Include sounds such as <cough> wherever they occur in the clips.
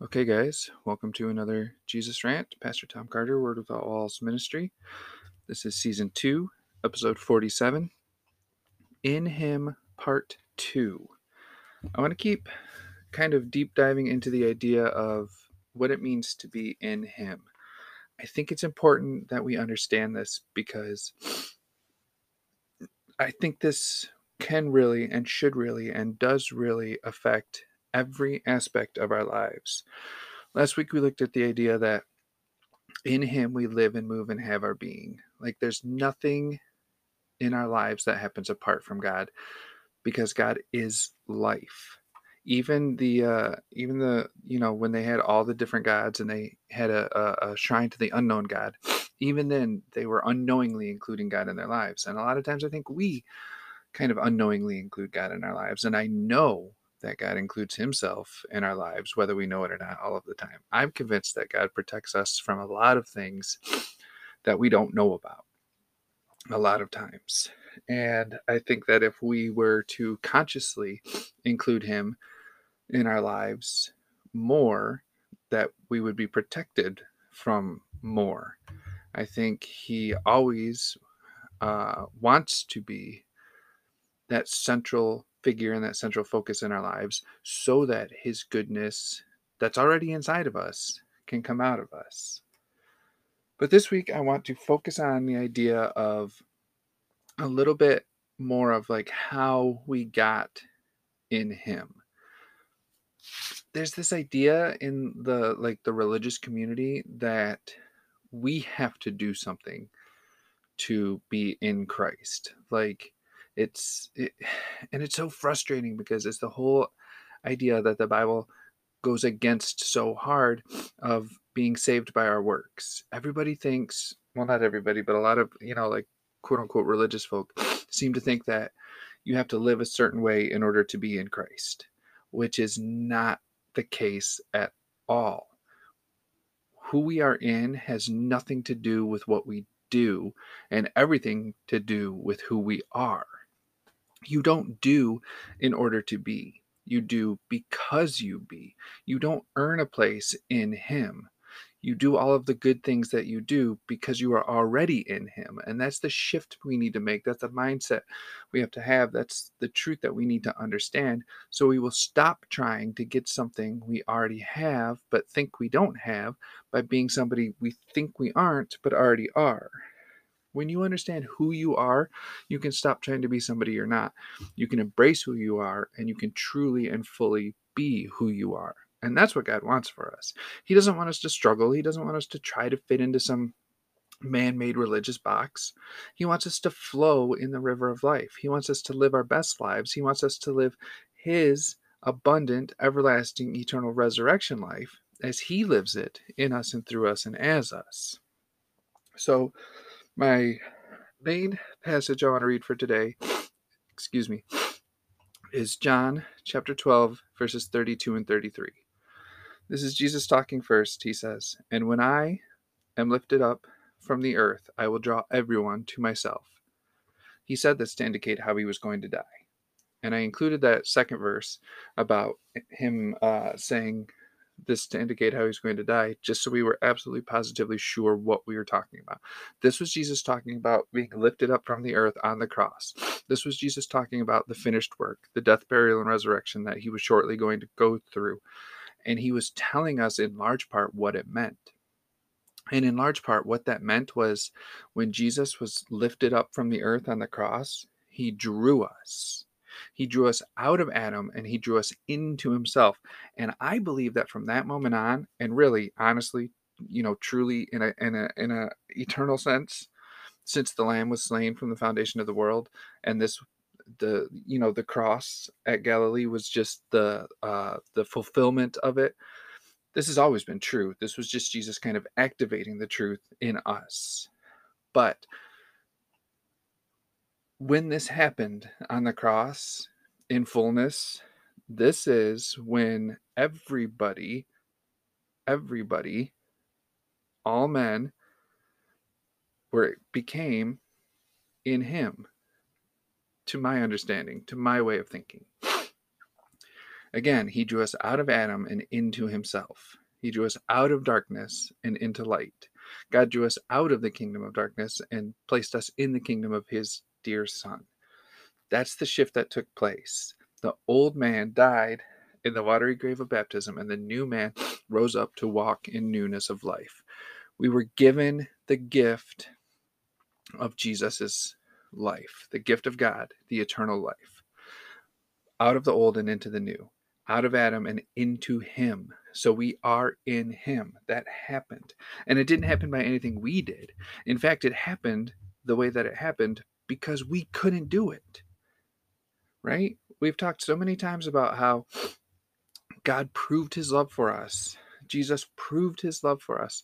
Okay, guys, welcome to another Jesus Rant. Pastor Tom Carter, Word Without Walls Ministry. This is season two, episode 47. In Him, part two. I want to keep kind of deep diving into the idea of what it means to be in Him. I think it's important that we understand this because I think this can really and should really and does really affect every aspect of our lives. Last week we looked at the idea that in Him we live and move and have our being. Like there's nothing in our lives that happens apart from God because God is life. Even the uh, even the you know when they had all the different gods and they had a, a, a shrine to the unknown God, even then they were unknowingly including God in their lives. And a lot of times I think we kind of unknowingly include God in our lives. And I know that God includes Himself in our lives, whether we know it or not, all of the time. I'm convinced that God protects us from a lot of things that we don't know about a lot of times. And I think that if we were to consciously include Him in our lives more, that we would be protected from more. I think He always uh, wants to be that central figure and that central focus in our lives so that his goodness that's already inside of us can come out of us. But this week, I want to focus on the idea of a little bit more of like how we got in him. There's this idea in the like the religious community that we have to do something to be in Christ. Like it's it, <sighs> and it's so frustrating because it's the whole idea that the bible goes against so hard of being saved by our works. Everybody thinks well not everybody but a lot of you know like quote unquote religious folk <sniffs> seem to think that you have to live a certain way in order to be in christ which is not the case at all. Who we are in has nothing to do with what we do and everything to do with who we are you don't do in order to be. You do because you be. You don't earn a place in Him. You do all of the good things that you do because you are already in Him. And that's the shift we need to make. That's the mindset we have to have. That's the truth that we need to understand. So we will stop trying to get something we already have, but think we don't have by being somebody we think we aren't, but already are. When you understand who you are, you can stop trying to be somebody you're not. You can embrace who you are and you can truly and fully be who you are. And that's what God wants for us. He doesn't want us to struggle, He doesn't want us to try to fit into some man made religious box. He wants us to flow in the river of life. He wants us to live our best lives. He wants us to live His abundant, everlasting, eternal resurrection life as He lives it in us and through us and as us. So, my main passage I want to read for today, excuse me, is John chapter 12, verses 32 and 33. This is Jesus talking first. He says, And when I am lifted up from the earth, I will draw everyone to myself. He said this to indicate how he was going to die. And I included that second verse about him uh, saying, this to indicate how he's going to die, just so we were absolutely positively sure what we were talking about. This was Jesus talking about being lifted up from the earth on the cross. This was Jesus talking about the finished work, the death, burial, and resurrection that he was shortly going to go through. And he was telling us in large part what it meant. And in large part, what that meant was when Jesus was lifted up from the earth on the cross, he drew us he drew us out of Adam and he drew us into himself. And I believe that from that moment on, and really, honestly, you know, truly in a in a in a eternal sense, since the Lamb was slain from the foundation of the world, and this the you know the cross at Galilee was just the uh, the fulfillment of it. This has always been true. This was just Jesus kind of activating the truth in us. But when this happened on the cross in fullness, this is when everybody, everybody, all men were became in him to my understanding, to my way of thinking. Again, he drew us out of Adam and into himself. He drew us out of darkness and into light. God drew us out of the kingdom of darkness and placed us in the kingdom of his dear son. That's the shift that took place. The old man died in the watery grave of baptism, and the new man rose up to walk in newness of life. We were given the gift of Jesus's life, the gift of God, the eternal life, out of the old and into the new, out of Adam and into Him. So we are in Him. That happened. And it didn't happen by anything we did. In fact, it happened the way that it happened because we couldn't do it. Right? We've talked so many times about how God proved His love for us. Jesus proved His love for us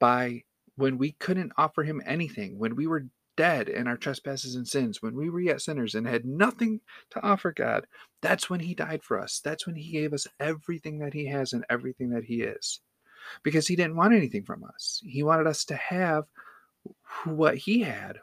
by when we couldn't offer Him anything, when we were dead in our trespasses and sins, when we were yet sinners and had nothing to offer God, that's when He died for us. That's when He gave us everything that He has and everything that He is. Because He didn't want anything from us. He wanted us to have what He had.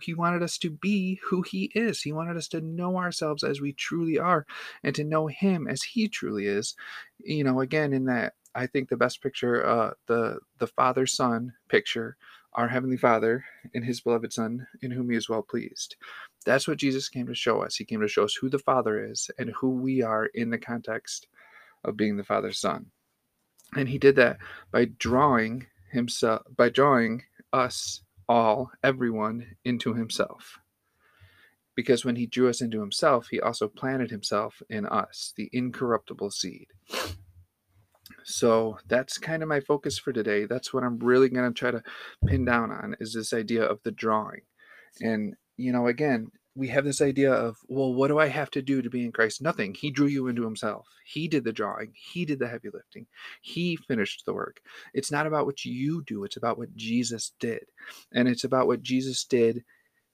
He wanted us to be who He is. He wanted us to know ourselves as we truly are and to know Him as He truly is. You know, again, in that I think the best picture, uh, the the father son picture our Heavenly Father and His beloved Son, in whom He is well pleased. That's what Jesus came to show us. He came to show us who the Father is and who we are in the context of being the Father's Son. And He did that by drawing Himself, by drawing us all, everyone, into Himself. Because when He drew us into Himself, He also planted Himself in us, the incorruptible seed. So that's kind of my focus for today. That's what I'm really going to try to pin down on is this idea of the drawing. And, you know, again, we have this idea of, well, what do I have to do to be in Christ? Nothing. He drew you into himself. He did the drawing. He did the heavy lifting. He finished the work. It's not about what you do, it's about what Jesus did. And it's about what Jesus did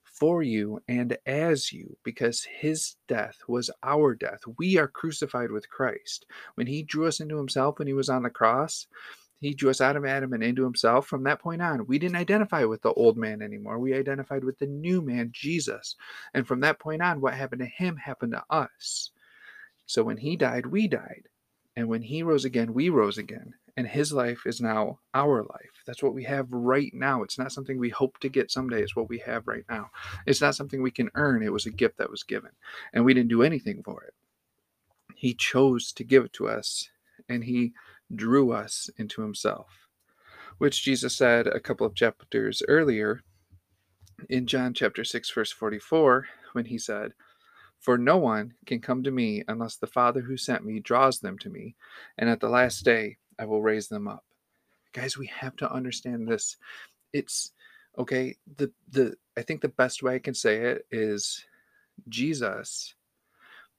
for you and as you, because his death was our death. We are crucified with Christ. When he drew us into himself when he was on the cross, he drew us out of Adam and into himself. From that point on, we didn't identify with the old man anymore. We identified with the new man, Jesus. And from that point on, what happened to him happened to us. So when he died, we died. And when he rose again, we rose again and his life is now our life. That's what we have right now. It's not something we hope to get someday. It's what we have right now. It's not something we can earn. It was a gift that was given, and we didn't do anything for it. He chose to give it to us, and he drew us into himself, which Jesus said a couple of chapters earlier in John chapter 6, verse 44, when he said, For no one can come to me unless the Father who sent me draws them to me, and at the last day I will raise them up. Guys, we have to understand this. It's okay, the the I think the best way I can say it is Jesus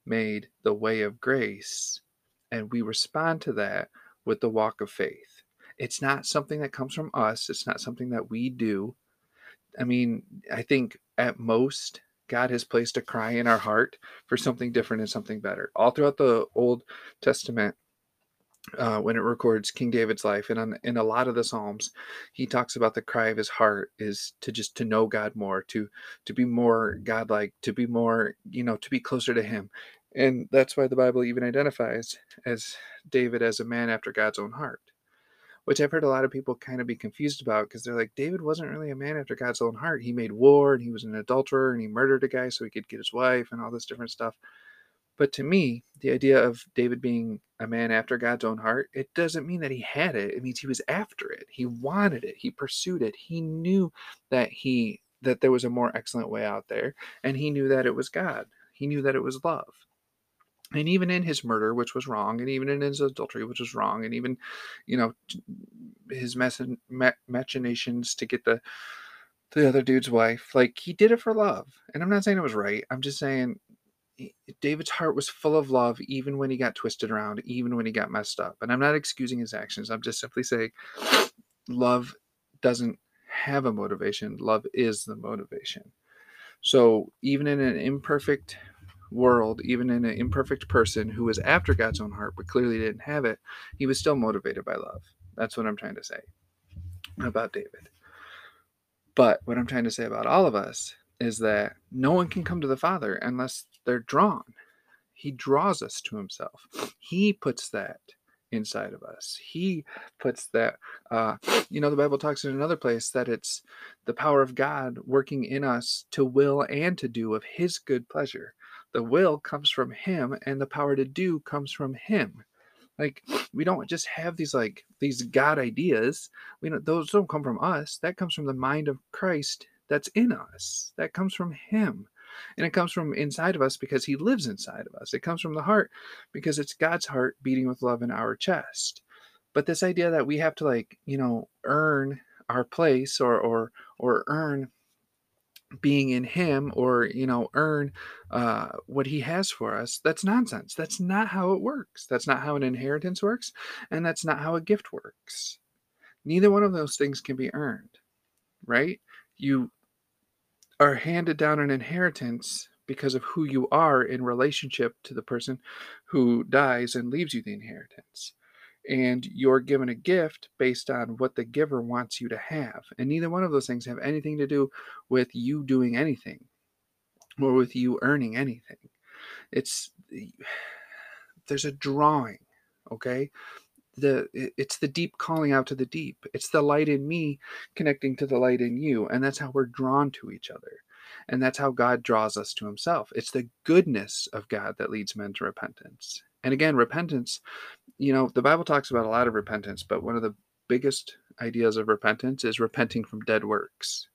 made the way of grace and we respond to that with the walk of faith. It's not something that comes from us, it's not something that we do. I mean, I think at most God has placed a cry in our heart for something different and something better. All throughout the Old Testament, uh, when it records King David's life, and on, in a lot of the Psalms, he talks about the cry of his heart is to just to know God more, to to be more godlike, to be more, you know, to be closer to Him, and that's why the Bible even identifies as David as a man after God's own heart, which I've heard a lot of people kind of be confused about because they're like, David wasn't really a man after God's own heart. He made war and he was an adulterer and he murdered a guy so he could get his wife and all this different stuff. But to me, the idea of David being a man after God's own heart, it doesn't mean that he had it. It means he was after it. He wanted it. He pursued it. He knew that he that there was a more excellent way out there, and he knew that it was God. He knew that it was love. And even in his murder, which was wrong, and even in his adultery, which was wrong, and even, you know, his machinations to get the the other dude's wife, like he did it for love. And I'm not saying it was right. I'm just saying David's heart was full of love, even when he got twisted around, even when he got messed up. And I'm not excusing his actions. I'm just simply saying love doesn't have a motivation, love is the motivation. So, even in an imperfect world, even in an imperfect person who was after God's own heart but clearly didn't have it, he was still motivated by love. That's what I'm trying to say about David. But what I'm trying to say about all of us is that no one can come to the Father unless they're drawn. He draws us to himself. He puts that inside of us. He puts that, uh, you know, the Bible talks in another place that it's the power of God working in us to will and to do of His good pleasure. The will comes from Him, and the power to do comes from Him. Like we don't just have these like these God ideas. We don't those don't come from us. That comes from the mind of Christ that's in us. That comes from Him. And it comes from inside of us because He lives inside of us. It comes from the heart because it's God's heart beating with love in our chest. But this idea that we have to like, you know, earn our place or or or earn being in him or you know earn uh, what he has for us that's nonsense. That's not how it works. That's not how an inheritance works and that's not how a gift works. Neither one of those things can be earned right? You are handed down an inheritance because of who you are in relationship to the person who dies and leaves you the inheritance. And you're given a gift based on what the giver wants you to have. And neither one of those things have anything to do with you doing anything or with you earning anything. It's eh, <sighs> there's a drawing, okay? the it's the deep calling out to the deep it's the light in me connecting to the light in you and that's how we're drawn to each other and that's how god draws us to himself it's the goodness of god that leads men to repentance and again repentance you know the bible talks about a lot of repentance but one of the biggest ideas of repentance is repenting from dead works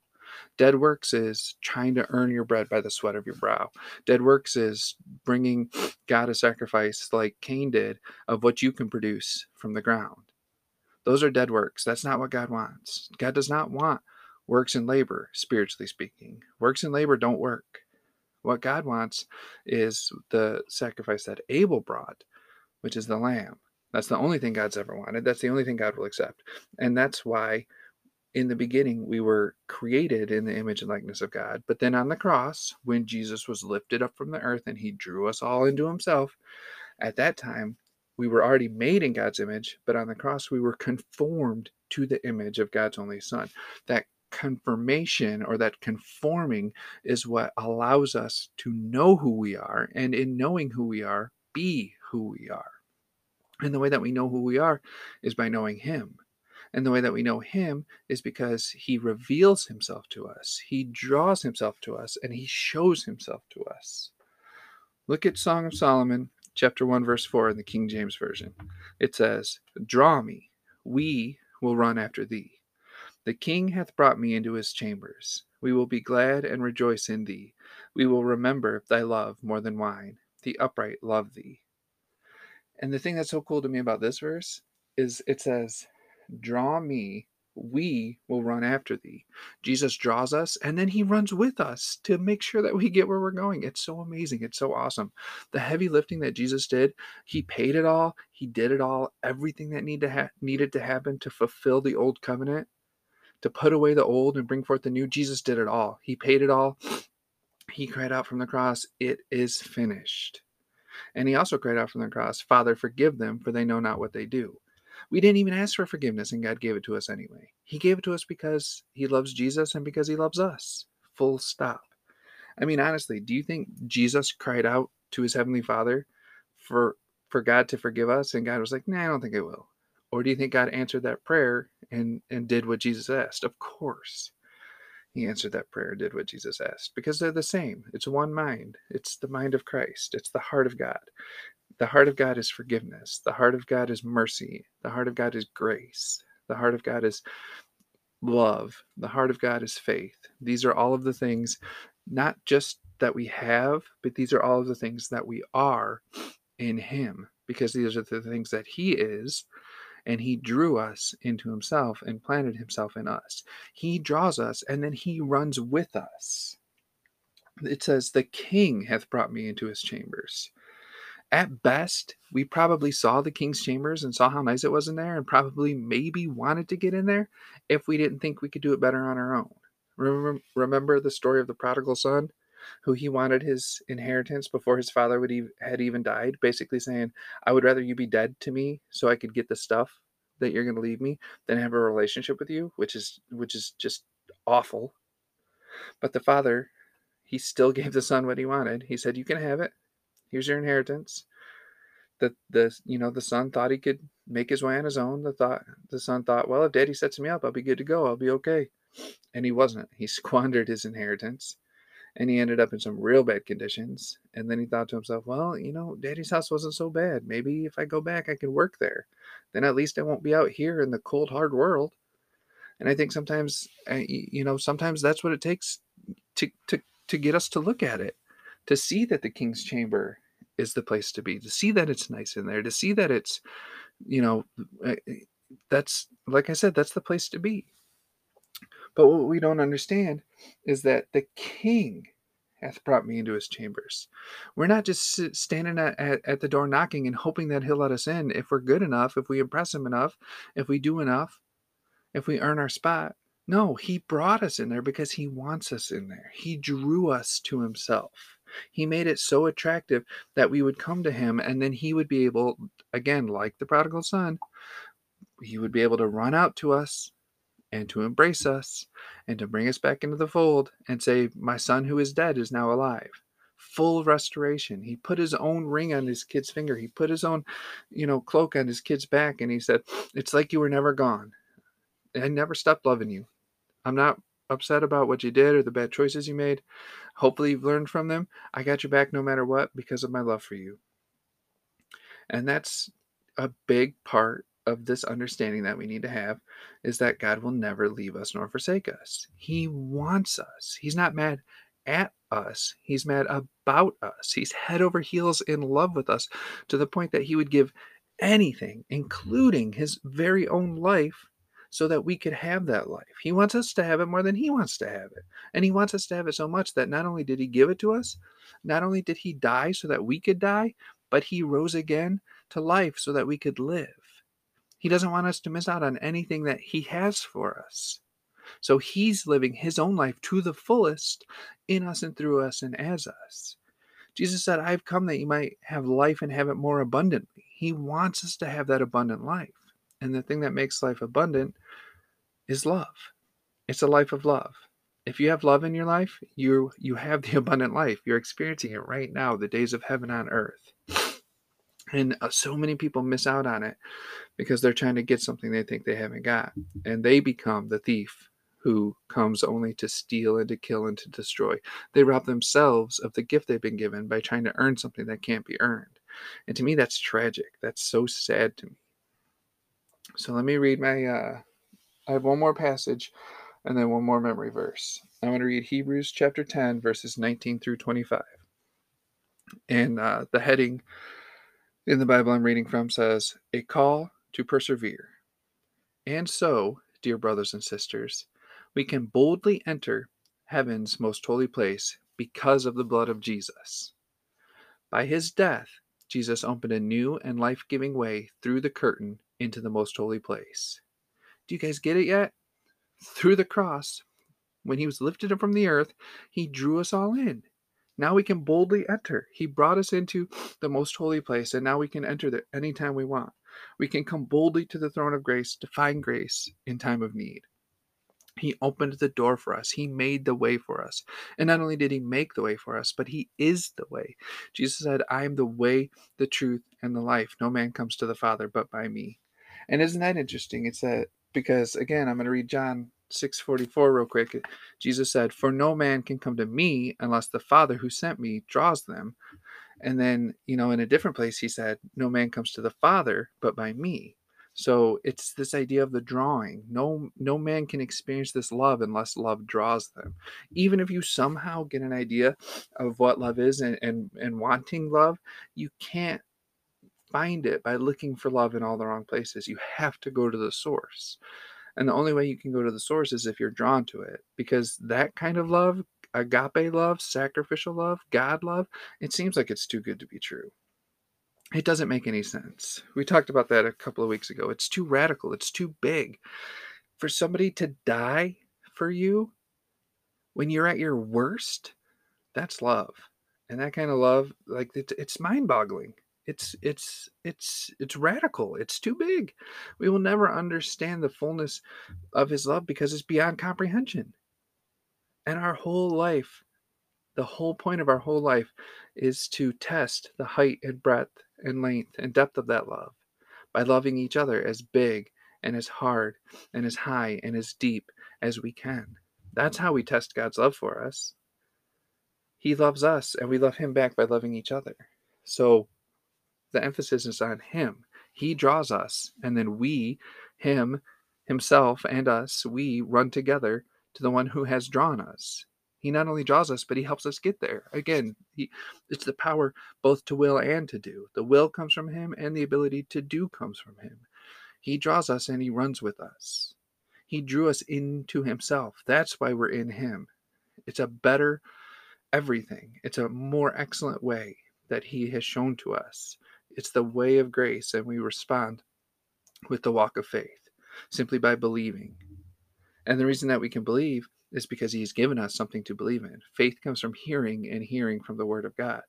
Dead works is trying to earn your bread by the sweat of your brow. Dead works is bringing God a sacrifice like Cain did of what you can produce from the ground. Those are dead works. That's not what God wants. God does not want works and labor, spiritually speaking. Works and labor don't work. What God wants is the sacrifice that Abel brought, which is the lamb. That's the only thing God's ever wanted. That's the only thing God will accept. And that's why in the beginning we were created in the image and likeness of God. But then on the cross, when Jesus was lifted up from the earth and he drew us all into himself, at that time we were already made in God's image, but on the cross we were conformed to the image of God's only Son. That confirmation or that conforming is what allows us to know who we are, and in knowing who we are, be who we are. And the way that we know who we are is by knowing Him. And the way that we know him is because he reveals himself to us, he draws himself to us, and he shows himself to us. Look at Song of Solomon, chapter 1, verse 4 in the King James Version. It says, Draw me, we will run after thee. The king hath brought me into his chambers. We will be glad and rejoice in thee. We will remember thy love more than wine. The upright love thee. And the thing that's so cool to me about this verse is it says, Draw me, we will run after thee. Jesus draws us and then he runs with us to make sure that we get where we're going. It's so amazing. It's so awesome. The heavy lifting that Jesus did, he paid it all, he did it all, everything that need to ha- needed to happen to fulfill the old covenant, to put away the old and bring forth the new. Jesus did it all. He paid it all. <sniffs> He cried out from the cross, It is finished. And he also cried out from the cross, Father, forgive them, for they know not what they do. We didn't even ask for forgiveness, and God gave it to us anyway. He gave it to us because He loves Jesus and because He loves us. Full stop. I mean, honestly, do you think Jesus cried out to His Heavenly Father for for God to forgive us, and God was like, "Nah, I don't think I will." Or do you think God answered that prayer and and did what Jesus asked? Of course. He answered that prayer, did what Jesus asked, because they're the same. It's one mind. It's the mind of Christ. It's the heart of God. The heart of God is forgiveness. The heart of God is mercy. The heart of God is grace. The heart of God is love. The heart of God is faith. These are all of the things, not just that we have, but these are all of the things that we are in Him, because these are the things that He is. And he drew us into himself and planted himself in us. He draws us and then he runs with us. It says, The king hath brought me into his chambers at best, we probably saw the king's chambers and saw how nice it was in there and probably maybe wanted to get in there if we didn't think we could do it better on our own. Remember, remember the story of the prodigal son who he wanted his inheritance before his father would even, had even died, basically saying, I would rather you be dead to me so I could get the stuff that you're going to leave me than have a relationship with you, which is which is just awful. But the father, he still <laughs> gave the son what he wanted. He said, "You can have it. Here's your inheritance. The the you know the son thought he could make his way on his own. The thought the son thought, well, if daddy sets me up, I'll be good to go. I'll be okay. And he wasn't. He <laughs> squandered his inheritance and he ended up in some real bad conditions. And then he thought to himself, well, you know, daddy's house wasn't so bad. Maybe if I go back, I can work there. Then at least I won't be out here in the cold, hard world. And I think sometimes, uh, you know, sometimes that's what it takes to, to, to get us to look at it, to see that the king's chamber is the place to be, to see that it's nice in there, to see that it's, you know, uh, that's, like I said, that's the place to be. But what we don't understand is that the king hath brought me into his chambers. We're not just standing at, at, at, the door knocking and hoping that he'll let us in if we're good enough, if we impress him enough, if we do enough, if we earn our spot. No, he brought us in there because he wants us in there. He drew us to himself. He made it so attractive that we would come to him and then he would be able, again, like the prodigal son, he would be able to run out to us and to embrace us and to bring us back into the fold and say, My son who is dead is now alive. Full restoration. He put his own ring on his kid's finger. He put his own, you know, cloak on his kid's back and he said, It's like you were never gone. I never stopped loving you. I'm not upset about what you did or the bad choices you made. Hopefully you've learned from them. I got your back no matter what because of my love for you. And that's a big part of this understanding that we need to have is that God will never leave us nor forsake us. He wants us. He's not mad at us, He's mad about us. He's head over heels in love with us to the point that He would give anything, including His very own life, so that we could have that life. He wants us to have it more than He wants to have it. And He wants us to have it so much that not only did He give it to us, not only did He die so that we could die, but He rose again to life so that we could live. He doesn't want us to miss out on anything that He has for us. So He's living His own life to the fullest in us and through us and as us. Jesus said, I've come that you might have life and have it more abundantly. He wants us to have that abundant life. And the thing that makes life abundant is love. It's a life of love. If you have love in your life, you you have the <laughs> abundant life. You're experiencing it right now, the days of heaven on earth. And uh, so many people miss out on it because they're trying to get something they think they haven't got. And they become the thief who comes only to steal and to kill and to destroy. They rob themselves of the gift they've been given by trying to earn something that can't be earned. And to me, that's tragic. That's so sad to me. So let me read my, uh, I have one more passage and then one more memory verse. I'm going to read Hebrews chapter 10, verses 19 through 25. And uh, the heading in the Bible I'm reading from says, A call to persevere. And so, dear brothers and sisters, we can boldly enter heaven's most holy place because of the blood of Jesus. By his death, Jesus opened a new and life giving way through the curtain into the most holy place. Do you guys get it yet? Through the cross, when he was lifted up from the earth, he drew us all in. Now we can boldly enter. He brought us into the most holy place, and now we can enter there anytime we want. We can come boldly to the throne of grace to find grace in time of need. He opened the door for us. He made the way for us. And not only did he make the way for us, but he is the way. Jesus said, I am the way, the truth, and the life. No man comes to the Father but by me. And isn't that interesting? It's that because again, I'm going to read John 644 real quick. Jesus said for no man can come to me unless the father who sent me draws them. And then you know in a different place he said no man comes to the father but by me. So it's this idea of the drawing. No no man can experience this love unless love draws them. Even if you somehow get an idea of what love is and and, and wanting love you can't find it by looking for love in all the wrong places you have to go to the source and the only way you can go to the source is if you're drawn to it, because that kind of love, agape love, sacrificial love, God love, it seems like it's too good to be true. It doesn't make any sense. We talked about that a couple of weeks ago. It's too radical, it's too big. For somebody to die for you when you're at your worst, that's love. And that kind of love, like, it's mind boggling it's it's it's it's radical it's too big we will never understand the fullness of his love because it's beyond comprehension and our whole life The whole point of our whole life is to test the height and breadth and length and depth of that love by loving each other as big and as hard and as high and as deep as we can. That's how we test God's love for us. He loves us and we love him back by loving each other. So the emphasis is on him. He draws us and then we, him, himself, and us, we run together to the one who has drawn us. He not only draws us, but he helps us get there. Again, he, it's the power both to will and to do. The will comes from him, and the ability to do comes from him. He draws us and he runs with us. He drew us into himself. That's why we're in him. It's a better everything, it's a more excellent way that he has shown to us. It's the way of grace, and we respond with the walk of faith simply by believing. And the reason that we can believe is because he's given us something to believe in. Faith comes from hearing and hearing from the word of God.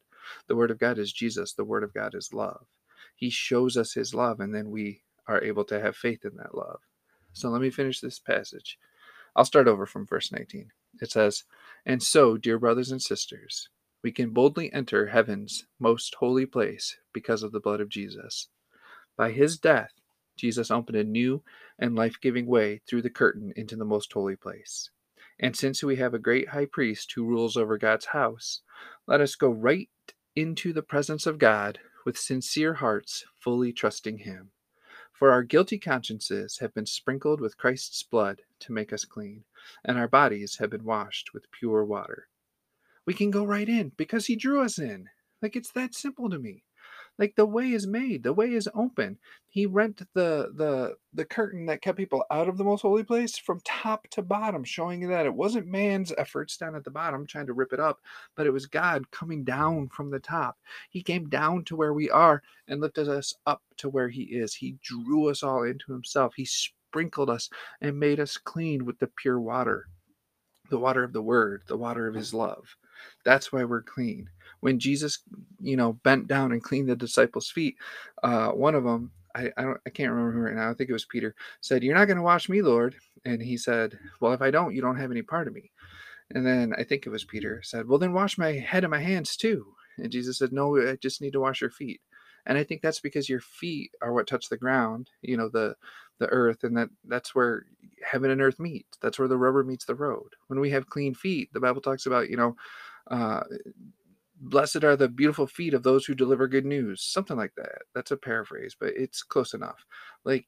The word of God is Jesus, the word of God is love. He shows us his love, and then we are able to have faith in that love. So let me finish this passage. I'll start over from verse 19. It says, And so, dear brothers and sisters, we can boldly enter heaven's most holy place because of the blood of Jesus. By his death, Jesus opened a new and life giving way through the curtain into the most holy place. And since we have a great high priest who rules over God's house, let us go right into the presence of God with sincere hearts, fully trusting Him. For our guilty consciences have been sprinkled with Christ's blood to make us clean, and our bodies have been washed with pure water. We can go right in because He drew us in. Like it's that simple to me. Like the way is made the way is open. He rent the the the curtain that kept people out of the most holy place from top to bottom showing that it wasn't man's efforts down at the bottom trying to rip it up but it was god coming down from the top. He came down to where we are and lifted us up to where he is. He drew us all into himself. He sprinkled us and made us clean with the pure water the water of the word the water of his love that's why we're clean. When Jesus, you know, bent down and cleaned the disciples' feet, uh, one of them, I, I, don't, I can't remember who right now. I think it was Peter said, "You're not going to wash me, Lord." And he said, "Well, if I don't, you don't have any part of me." And then I think it was Peter said, "Well, then wash my head and my hands too." And Jesus said, "No, I just need to wash your feet." And I think that's because your feet are what touch the ground, you know, the the earth, and that that's where heaven and earth meet. That's where the rubber meets the road. When we have clean feet, the Bible talks about, you know, uh, blessed are the beautiful feet of those who deliver good news something like that. That's a paraphrase but it's close enough. Like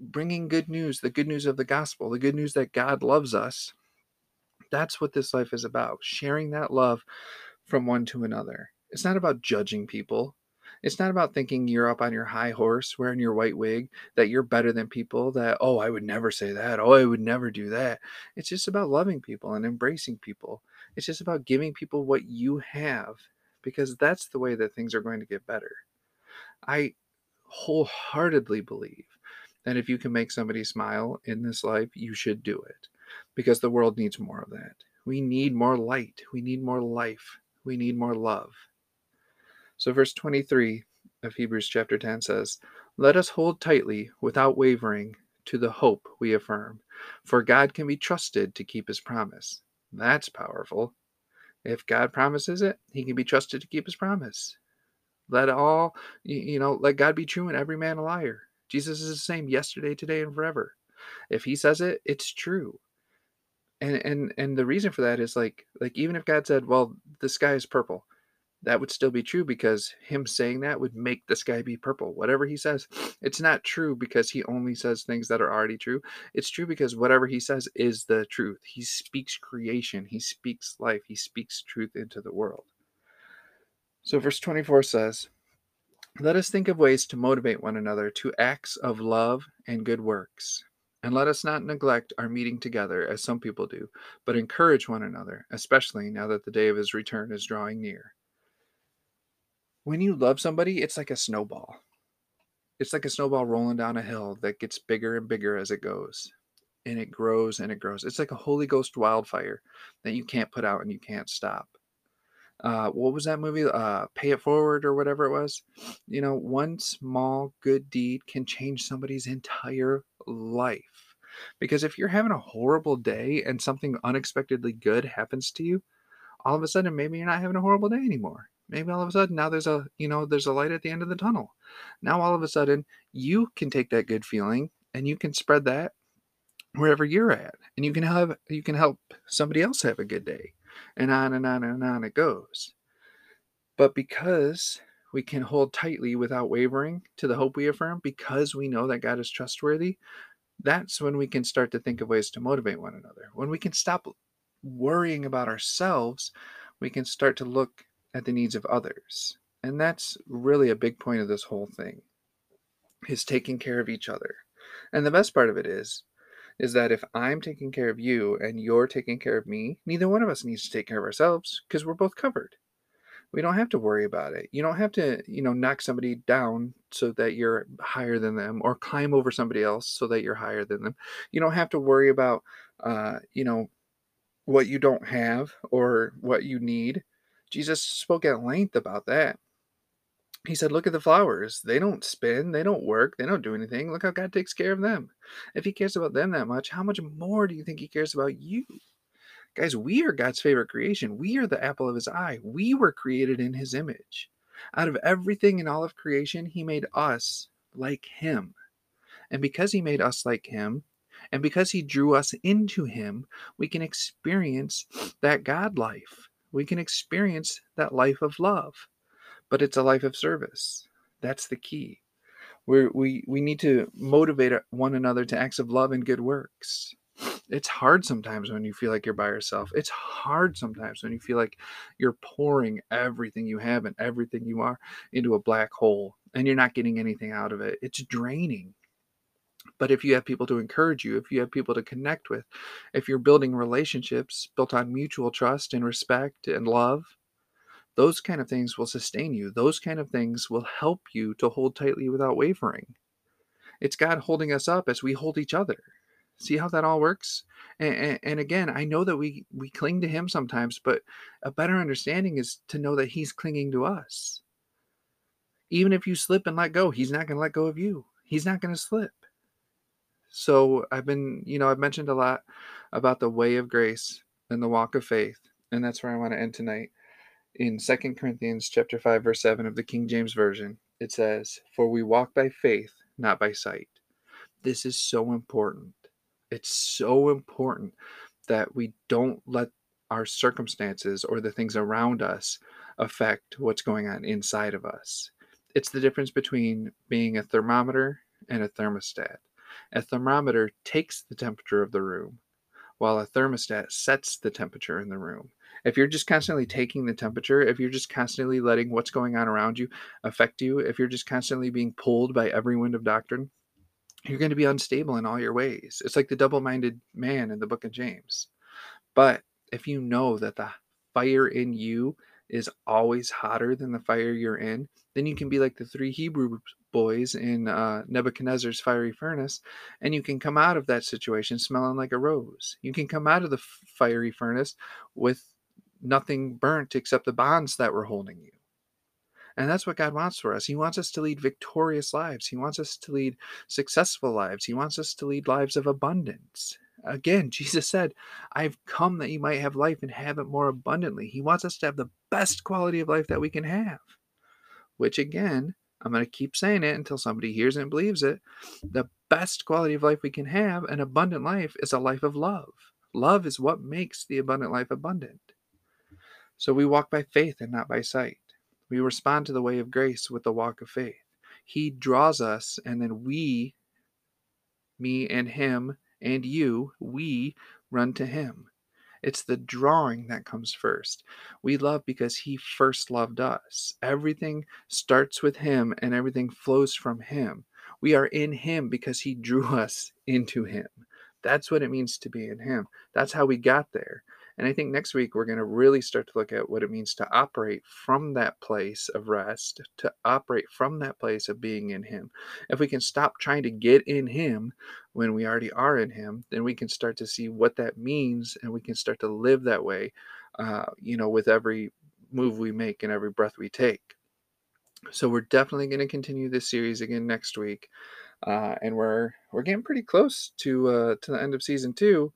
bringing good news the good news of the gospel the good news that god loves us that's what this life is about sharing that love from one to another. It's not about judging people. It's not about thinking you're up on your high horse wearing your white wig that you're better than people that oh i would never say that. Oh i would never do that. It's just about loving people and embracing people it's just about giving people what you have because that's the way that things are going to get better. I wholeheartedly believe that if you can make somebody smile in this life, you should do it because the world needs more of that. We need more light. We need more life. We need more love. So, verse 23 of Hebrews chapter 10 says, Let us hold tightly without wavering to the hope we affirm, for God can be trusted to keep his promise. That's powerful. If God promises it, he can be trusted to keep his promise. Let all, you know, let God be true and every man a liar. Jesus is the same yesterday, today, and forever. If he says it, it's true. And and and the reason for that is like like even if God said, "Well, the sky is purple," that would still be true because him saying that would make the sky be purple. Whatever he says, it's not true because he only says things that are already true. It's true because whatever he says is the truth. He speaks creation, he speaks life, he speaks truth into the world. So, verse 24 says, Let us think of ways to motivate one another to acts of love and good works. And let us not neglect our meeting together as some people do, but encourage one another, especially now that the day of his return is drawing near when you love somebody, it's like a snowball. It's like a snowball rolling down a hill that gets bigger and bigger as it goes. And it grows and it grows. It's like a Holy Ghost wildfire that you can't put out and you can't stop. Uh, what was that movie? Uh, Pay It Forward or whatever it was. You know, one small good deed can change somebody's entire life. Because if you're having a horrible day and something unexpectedly good happens to you, all of a sudden maybe you're not having a horrible day anymore. Maybe all of a sudden now there's a you know there's a light at the end of the tunnel. Now all of a sudden you can take that good feeling and you can spread that wherever you're at and you can have you can help somebody else have a good day and on and on and on it goes but because we can hold tightly without wavering to the hope we affirm because we know that god is trustworthy that's when we can start to think of ways to motivate one another when we can stop worrying about ourselves we can start to look at the needs of others and that's really a big point of this whole thing is taking care of each other and the best part of it is is that if I'm taking care of you and you're taking care of me, neither one of us needs to take care of ourselves because we're both covered. We don't have to worry about it. You don't have to, you know, knock somebody down so that you're higher than them or climb over somebody else so that you're higher than them. You don't have to worry about, uh, you know, what you don't have or what you need. Jesus spoke at length about that he said, Look at the flowers. They don't spin, they don't work, they don't do anything. Look how God takes care of them. If He cares about them that much, how much more do you think He cares about you? Guys, we are God's favorite creation. We are the apple of His eye. We were created in His image. Out of everything in all of creation, He made us like Him. And because He made us like Him, and because He drew us into Him, we can experience that God life. We can experience that life of love but it's a life of service. That's the key. we we, we need to motivate uh, one another to acts of love and good works. It's hard sometimes when you feel like you're by yourself. It's hard sometimes when you feel like you're pouring everything you have and everything you are into a black hole and you're not getting anything out of it. It's draining. But if you have people to encourage you, if you have people to connect with, if you're building relationships built on mutual trust and respect and love, those kind of things will sustain you. Those kind of things will help you to hold tightly without wavering. It's God holding us up as we hold each other. See how that all works? And, and, again, I know that we, we cling to Him sometimes, but a better understanding is to know that He's clinging to us. Even if you slip and let go, He's not going to let go of you. He's not going to slip. So I've been, you know, I've mentioned a lot about the way of grace and the walk of faith, and that's where I want to end tonight. In 2 Corinthians chapter 5 verse 7 of the King James version it says for we walk by faith not by sight. This is so important. It's so important that we don't let our circumstances or the things around us affect what's going on inside of us. It's the difference between being a thermometer and a thermostat a thermometer takes the temperature of the room while a thermostat sets the temperature in the room if you're just constantly taking the temperature, if you're just constantly letting what's going on around you affect you, if you're just constantly being pulled by every wind of doctrine, you're going to be unstable in all your ways. It's like the double minded man in the book of James. But if you know that the fire in you is always hotter than the fire you're in, then you can be like the three Hebrew boys in uh, Nebuchadnezzar's fiery furnace, and you can come out of that situation smelling like a rose. You can come out of the fiery furnace with nothing burnt except the bonds that were holding you. And that's what God wants for us. He wants us to lead victorious lives. He wants us to lead successful lives. He wants us to lead lives of abundance. Again, <laughs> Jesus said, I've come that you might have life and have it more abundantly. He wants us to have the best quality of life that we can have. Which, again, I'm going to keep saying it until somebody hears and believes it. The best quality of life we can have, an abundant life, is a life of love. Love is what makes the abundant life abundant. So we walk by faith and not by sight. We respond to the way of grace with the walk of faith. He draws us, and then we, me and him and you, we run to him. It's the drawing that comes first. We love because he first loved us. Everything starts with him and everything flows from him. We are in him because he drew <laughs> us into him. That's what it means to be in him. That's how we got there. And I think next week we're going to really start to look at what it means to operate from that place of rest, to operate from that place of being in Him. If we can stop trying to get in Him when we already are in Him, then we can start to see what that means and we can start to live that way, uh, you know, with every move we make and every breath we take. So we're definitely going to continue this series again next week. Uh, and we're we're getting pretty close to uh, to the end of season two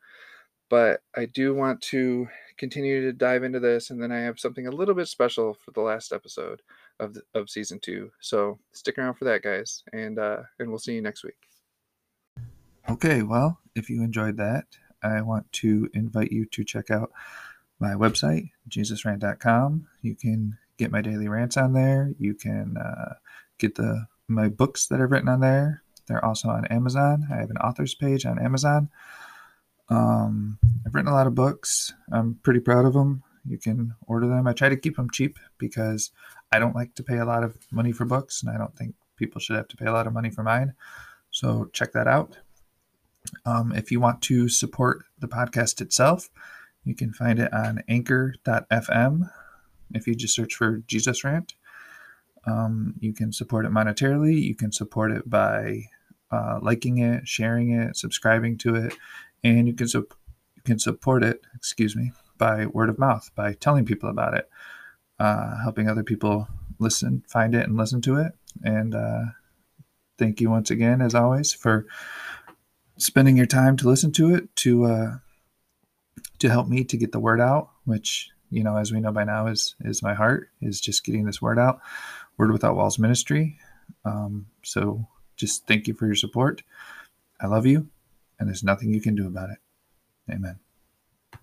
But I do want to continue to dive into this, and then I have something a little bit special for the last episode of the, of season two. So stick around for that, guys, and uh, and we'll see you next week. Okay, well, if you enjoyed that, I want to invite you to check out my website, jesusrant.com. You can get my daily rants on there. You can uh, get the my books that I've written on there. They're also on Amazon. I have an author's page on Amazon. Um, I've written a lot of books. I'm pretty proud of them. You can order them. I try to keep them cheap because I don't like to pay a lot of money for books, and I don't think people should have to pay a lot of money for mine. So check that out. Um, if you want to support the podcast itself, you can find it on anchor.fm. If you just search for Jesus Rant, um, you can support it monetarily. You can support it by uh, liking it, sharing it, subscribing to it, and you can su- you can support it. Excuse me, by word of mouth, by telling people about it, uh, helping other people listen, find it, and listen to it. And uh, thank you once again, as always, for spending your time to listen to it to uh, to help me to get the word out, which you know, as we know by now, is is my heart is just getting this word out. Word Without Walls Ministry. Um, so just thank you for your support. I love you, and there's nothing you can do about it. Amen.